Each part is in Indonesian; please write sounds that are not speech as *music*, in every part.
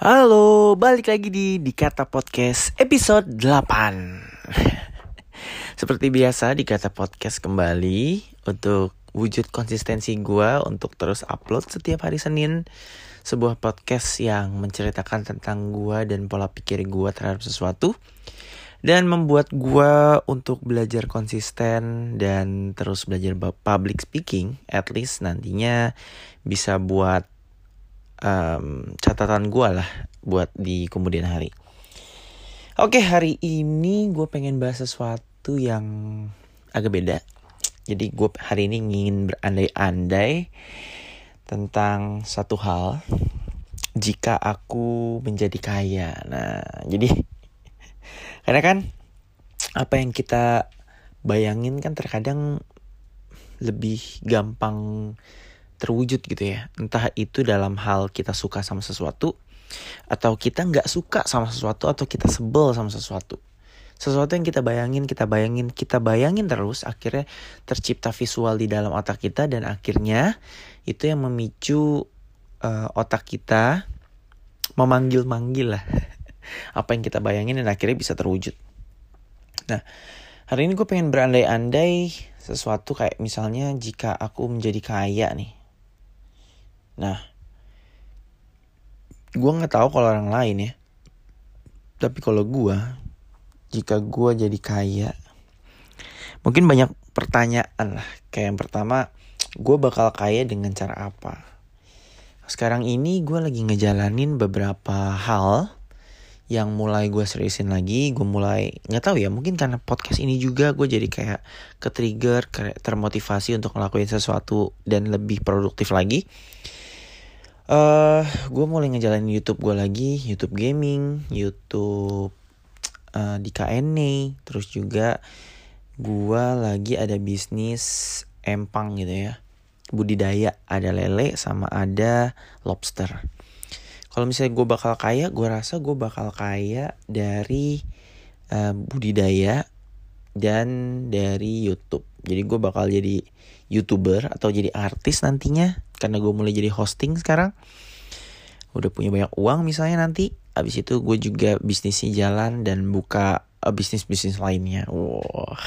Halo, balik lagi di Dikata Podcast episode 8 *laughs* Seperti biasa Dikata Podcast kembali Untuk wujud konsistensi gue Untuk terus upload setiap hari Senin. Sebuah podcast yang menceritakan tentang gue Dan pola pikir gue terhadap sesuatu Dan membuat gue untuk belajar konsisten Dan terus belajar public speaking At least nantinya bisa buat um, catatan gue lah buat di kemudian hari. Oke hari ini gue pengen bahas sesuatu yang agak beda. Jadi gue hari ini ingin berandai-andai tentang satu hal jika aku menjadi kaya. Nah jadi *laughs* karena kan apa yang kita bayangin kan terkadang lebih gampang terwujud gitu ya. Entah itu dalam hal kita suka sama sesuatu atau kita nggak suka sama sesuatu atau kita sebel sama sesuatu. Sesuatu yang kita bayangin, kita bayangin, kita bayangin terus akhirnya tercipta visual di dalam otak kita dan akhirnya itu yang memicu uh, otak kita memanggil-manggil lah *laughs* apa yang kita bayangin dan akhirnya bisa terwujud. Nah, hari ini gue pengen berandai-andai sesuatu kayak misalnya jika aku menjadi kaya nih. Nah, gue nggak tahu kalau orang lain ya. Tapi kalau gue, jika gue jadi kaya, mungkin banyak pertanyaan lah. Kayak yang pertama, gue bakal kaya dengan cara apa? Sekarang ini gue lagi ngejalanin beberapa hal yang mulai gue seriusin lagi gue mulai nggak tahu ya mungkin karena podcast ini juga gue jadi kayak ke trigger kayak termotivasi untuk ngelakuin sesuatu dan lebih produktif lagi uh, gue mulai ngejalanin YouTube gue lagi, YouTube gaming, YouTube uh, di KNE, terus juga gue lagi ada bisnis empang gitu ya, budidaya ada lele sama ada lobster. Kalau misalnya gue bakal kaya, gue rasa gue bakal kaya dari uh, budidaya dan dari YouTube. Jadi gue bakal jadi youtuber atau jadi artis nantinya karena gue mulai jadi hosting sekarang. Udah punya banyak uang misalnya nanti. Abis itu gue juga bisnisnya jalan dan buka uh, bisnis bisnis lainnya. Wow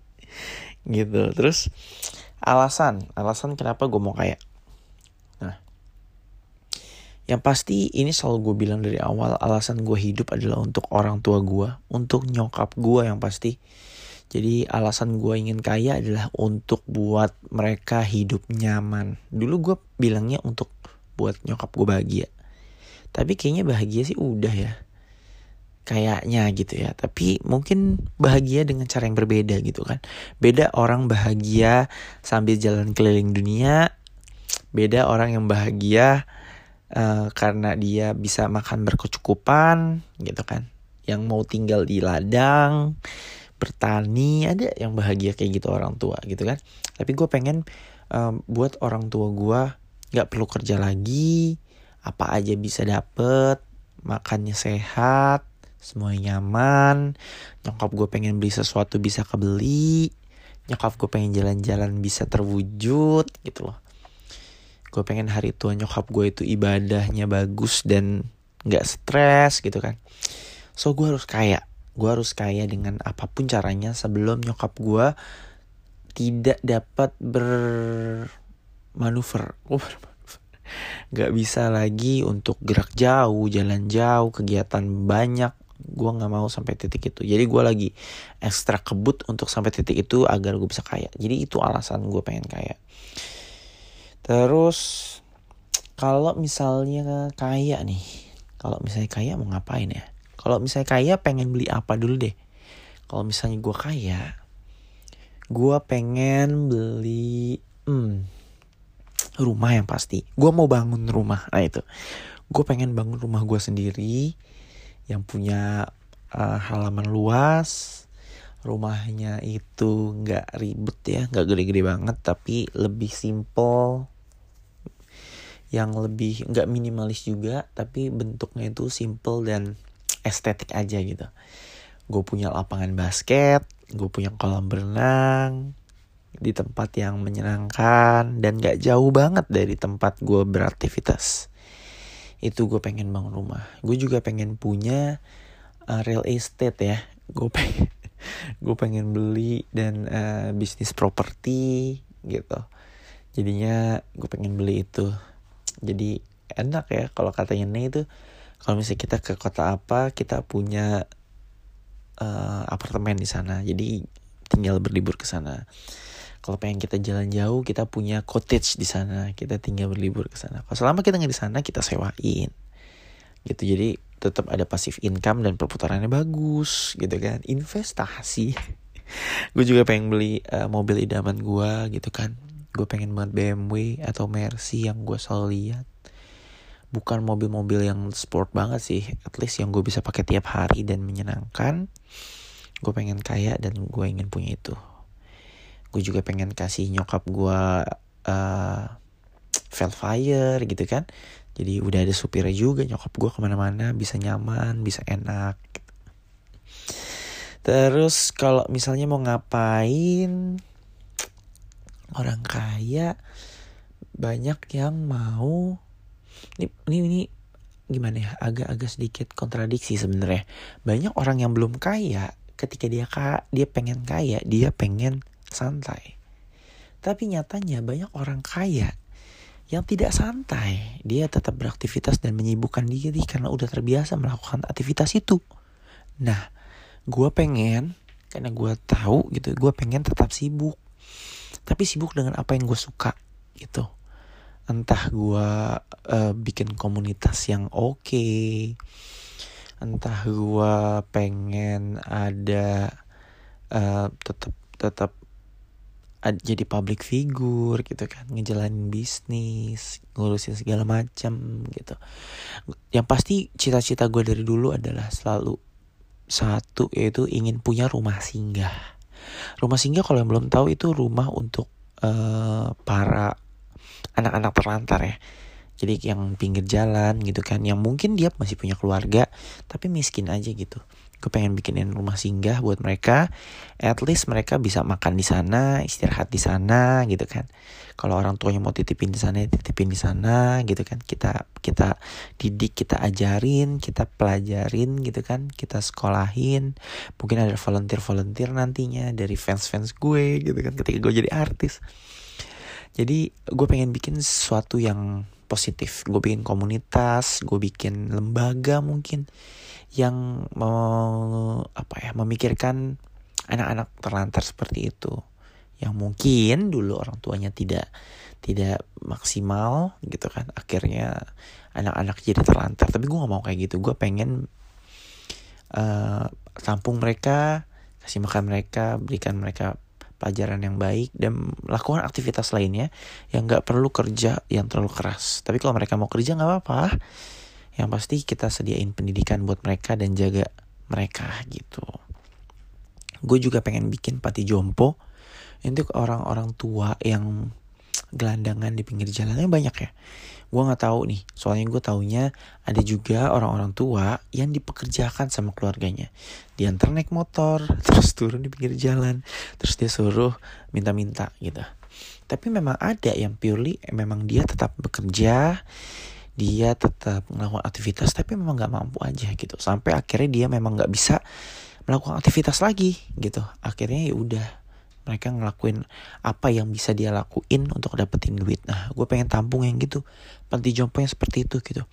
*laughs* gitu. Terus alasan. Alasan kenapa gue mau kayak nah. Yang pasti ini selalu gue bilang dari awal alasan gue hidup adalah untuk orang tua gue untuk nyokap gue yang pasti jadi alasan gue ingin kaya adalah untuk buat mereka hidup nyaman. Dulu gue bilangnya untuk buat nyokap gue bahagia. Tapi kayaknya bahagia sih udah ya. Kayaknya gitu ya. Tapi mungkin bahagia dengan cara yang berbeda gitu kan. Beda orang bahagia sambil jalan keliling dunia. Beda orang yang bahagia uh, karena dia bisa makan berkecukupan gitu kan. Yang mau tinggal di ladang bertani ada yang bahagia kayak gitu orang tua gitu kan. Tapi gue pengen um, buat orang tua gue nggak perlu kerja lagi apa aja bisa dapet makannya sehat semuanya nyaman. Nyokap gue pengen beli sesuatu bisa kebeli nyokap gue pengen jalan-jalan bisa terwujud gitu loh. Gue pengen hari tua nyokap gue itu ibadahnya bagus dan nggak stres gitu kan. So gue harus kaya gue harus kaya dengan apa pun caranya sebelum nyokap gue tidak dapat bermanuver *laughs* Gak bisa lagi untuk gerak jauh, jalan jauh, kegiatan banyak. Gue gak mau sampai titik itu. Jadi gue lagi ekstra kebut untuk sampai titik itu agar gue bisa kaya. Jadi itu alasan gue pengen kaya. Terus kalau misalnya kaya nih, kalau misalnya kaya mau ngapain ya? Kalau misalnya kaya pengen beli apa dulu deh. Kalau misalnya gue kaya, gue pengen beli hmm, rumah yang pasti. Gue mau bangun rumah. Nah itu, gue pengen bangun rumah gue sendiri yang punya uh, halaman luas. Rumahnya itu nggak ribet ya, nggak gede-gede banget, tapi lebih simple yang lebih nggak minimalis juga tapi bentuknya itu simple dan estetik aja gitu. Gue punya lapangan basket gue punya kolam berenang di tempat yang menyenangkan dan gak jauh banget dari tempat gue beraktivitas. Itu gue pengen bangun rumah. Gue juga pengen punya uh, real estate ya. Gue pengen *laughs* gue pengen beli dan uh, bisnis properti gitu. Jadinya gue pengen beli itu. Jadi enak ya kalau katanya nih itu kalau misalnya kita ke kota apa kita punya uh, apartemen di sana. Jadi tinggal berlibur ke sana. Kalau pengen kita jalan jauh kita punya cottage di sana. Kita tinggal berlibur ke sana. Kalau selama kita nggak di sana kita sewain. Gitu. Jadi tetap ada pasif income dan perputarannya bagus gitu kan. Investasi. *laughs* Gue juga pengen beli uh, mobil idaman gue gitu kan. Gue pengen banget BMW atau Mercy yang gue selalu lihat bukan mobil-mobil yang sport banget sih. At least yang gue bisa pakai tiap hari dan menyenangkan. Gue pengen kaya dan gue ingin punya itu. Gue juga pengen kasih nyokap gue uh, Velfire gitu kan. Jadi udah ada supirnya juga nyokap gue ke mana-mana bisa nyaman bisa enak gitu. terus kalau misalnya mau ngapain? Orang kaya banyak yang mau ini ini, ini gimana ya agak-agak sedikit kontradiksi sebenarnya banyak orang yang belum kaya ketika dia ka dia pengen kaya dia pengen santai tapi nyatanya banyak orang kaya yang tidak santai. Dia tetap beraktivitas dan menyibukkan diri karena udah terbiasa melakukan aktivitas itu. Nah, gue pengen, karena gue tahu gitu, gue pengen tetap sibuk. Tapi sibuk dengan apa yang gue suka gitu. Entah gue uh, bikin komunitas yang oke. Okay. Entah gue pengen ada uh, tetap tetap jadi public figure gitu kan ngejalanin bisnis ngurusin segala macam gitu yang pasti cita-cita gue dari dulu adalah selalu satu yaitu ingin punya rumah singgah rumah singgah kalau yang belum tahu itu rumah untuk uh, para anak-anak terlantar ya. Jadi yang pinggir jalan gitu kan yang mungkin dia masih punya keluarga tapi miskin aja gitu. Gue pengen bikinin rumah singgah buat mereka at least mereka bisa makan di sana istirahat di sana gitu kan. Kalau orang tuanya mau titipin di sana titipin di sana gitu kan. Kita kita didik kita ajarin kita pelajarin gitu kan. Kita sekolahin. Mungkin ada volunteer volunteer nantinya dari fans fans gue gitu kan ketika gue jadi artis jadi gue pengen bikin sesuatu yang positif. Gue bikin komunitas gue bikin lembaga mungkin yang mau apa ya memikirkan anak-anak terlantar seperti itu. Yang mungkin dulu orang tuanya tidak tidak maksimal gitu kan. Akhirnya anak-anak jadi terlantar. Tapi gue gak mau kayak gitu. Gue pengen uh, tampung mereka kasih makan mereka berikan mereka pelajaran yang baik dan lakukan aktivitas lainnya yang nggak perlu kerja yang terlalu keras. Tapi kalau mereka mau kerja nggak apa-apa. Yang pasti kita sediain pendidikan buat mereka dan jaga mereka gitu. Gue juga pengen bikin pati jompo untuk orang-orang tua yang gelandangan di pinggir jalannya banyak ya gue nggak tahu nih. Soalnya gue taunya ada juga orang-orang tua yang dipekerjakan sama keluarganya. Diantar naik motor *laughs* terus turun di pinggir jalan terus dia suruh minta-minta gitu. Tapi memang ada yang purely memang dia tetap bekerja dia tetap melakukan aktivitas tapi memang nggak mampu aja gitu. Sampai akhirnya dia memang nggak bisa melakukan aktivitas lagi gitu. Akhirnya ya udah mereka ngelakuin apa yang bisa dia lakuin untuk dapetin duit. Nah gue pengen tampung yang gitu. Panti jompo yang seperti itu gitu.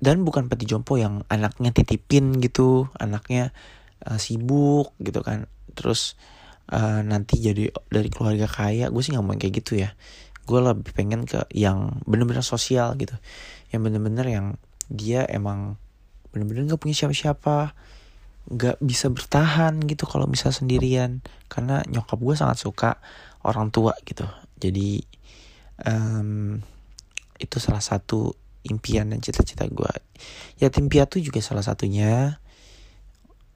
Dan bukan panti jompo yang anaknya titipin gitu anaknya uh, sibuk gitu kan. Terus uh, nanti jadi dari keluarga kaya gue sih nggak mau kayak gitu ya. Gue lebih pengen ke yang bener-bener sosial gitu. Yang bener-bener yang dia emang bener-bener gak punya siapa-siapa gak bisa bertahan gitu kalau bisa sendirian. Karena nyokap gue sangat suka orang tua gitu. Jadi um, itu salah satu impian dan cita-cita gue yatim piatu juga salah satunya.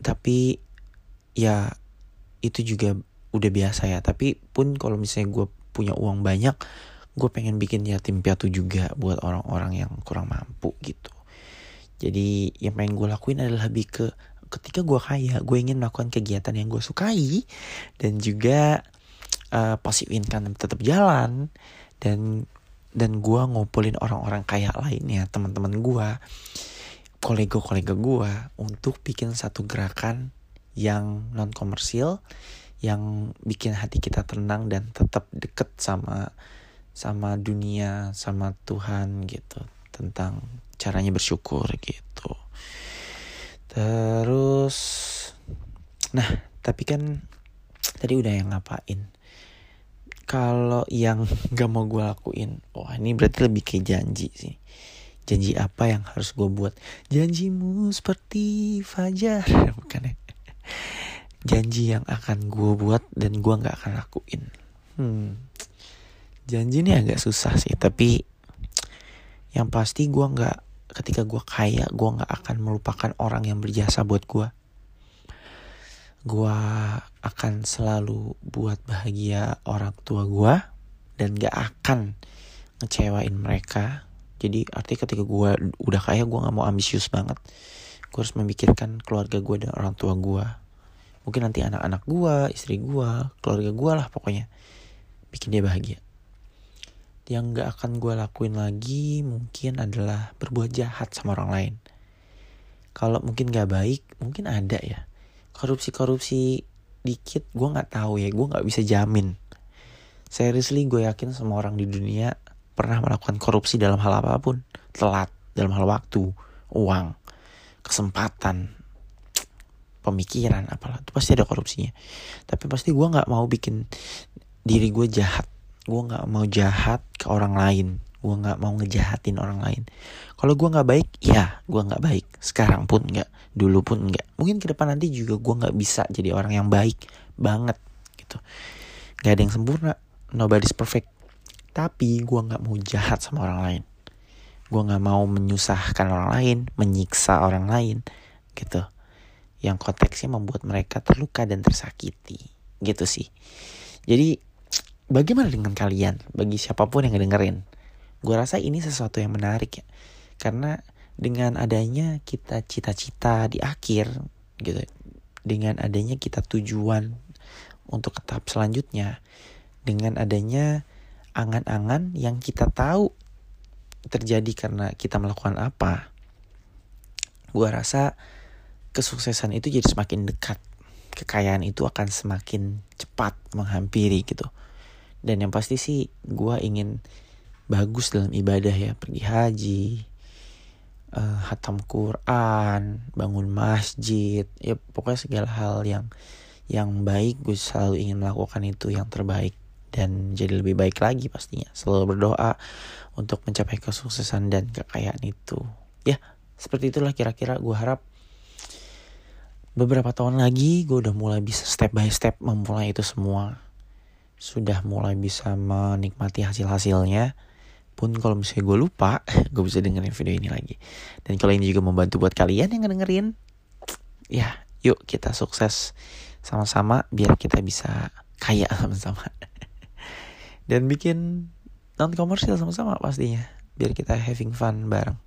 Tapi ya itu juga udah biasa ya. Tapi pun kalau misalnya gue punya uang banyak gue pengen bikin yatim piatu juga buat orang-orang yang kurang mampu gitu. Jadi yang pengen gue lakuin adalah lebih ke ketika gue kaya gue ingin melakukan kegiatan yang gue sukai dan juga uh, passive income tetap jalan dan dan gue ngumpulin orang-orang kaya lainnya teman-teman gue kolega-kolega gue untuk bikin satu gerakan yang non komersil yang bikin hati kita tenang dan tetap deket sama sama dunia sama Tuhan gitu tentang caranya bersyukur gitu terus nah tapi kan tadi udah yang ngapain? Kalau yang *laughs* gak mau gue lakuin wah ini berarti lebih kayak janji sih. Janji apa yang harus gue buat? Janjimu seperti fajar *laughs* bukan ya? Janji yang akan gue buat dan gue nggak akan lakuin. Hmm janji ini agak susah sih tapi yang pasti gue nggak ketika gue kaya gue nggak akan melupakan orang yang berjasa buat gue gue akan selalu buat bahagia orang tua gue dan gak akan ngecewain mereka. Jadi artinya ketika gue udah kaya gue nggak mau ambisius banget. Gue harus memikirkan keluarga gue dan orang tua gue mungkin nanti anak-anak gue istri gue keluarga gue lah pokoknya bikin dia bahagia yang gak akan gue lakuin lagi mungkin adalah berbuat jahat sama orang lain. Kalau mungkin gak baik, mungkin ada ya. Korupsi-korupsi dikit gue gak tahu ya, gue gak bisa jamin. Seriously gue yakin semua orang di dunia pernah melakukan korupsi dalam hal apa pun. Telat, dalam hal waktu, uang, kesempatan, pemikiran apalah. Itu pasti ada korupsinya. Tapi pasti gue gak mau bikin diri gue jahat gue nggak mau jahat ke orang lain. Gue nggak mau ngejahatin orang lain. Kalau gue nggak baik ya gue nggak baik. Sekarang pun nggak dulu pun nggak. Mungkin ke depan nanti juga gue nggak bisa jadi orang yang baik banget gitu. Nggak ada yang sempurna. Nobody's perfect. Tapi gue nggak mau jahat sama orang lain. Gue nggak mau menyusahkan orang lain menyiksa orang lain gitu. Yang konteksnya membuat mereka terluka dan tersakiti. Gitu sih. Jadi bagaimana dengan kalian? Bagi siapa pun yang ngedengerin. Gue rasa ini sesuatu yang menarik ya. Karena dengan adanya kita cita-cita di akhir gitu. Dengan adanya kita tujuan untuk ke tahap selanjutnya. Dengan adanya angan-angan yang kita tahu terjadi karena kita melakukan apa. Gue rasa kesuksesan itu jadi semakin dekat. Kekayaan itu akan semakin cepat menghampiri gitu dan yang pasti sih gue ingin bagus dalam ibadah ya. Pergi haji uh, hatam Quran bangun masjid. Ya pokoknya segala hal yang yang baik gue selalu ingin melakukan itu yang terbaik. Dan jadi lebih baik lagi pastinya. Selalu berdoa untuk mencapai kesuksesan dan kekayaan itu. Ya seperti itulah kira-kira gue harap beberapa tahun lagi gue udah mulai bisa step by step memulai itu semua sudah mulai bisa menikmati hasil-hasilnya. Pun kalau misalnya gue lupa *laughs* gue bisa dengerin video ini lagi. Dan kalau ini juga membantu buat kalian yang ngedengerin ya yuk kita sukses sama-sama biar kita bisa kaya *laughs* sama-sama. Dan bikin non komersial sama-sama pastinya biar kita having fun bareng.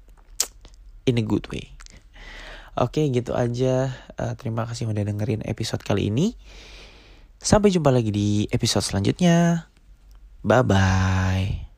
In a good way. Oke gitu aja. Uh, terima kasih udah dengerin episode kali ini Sampai jumpa lagi di episode selanjutnya. Bye bye.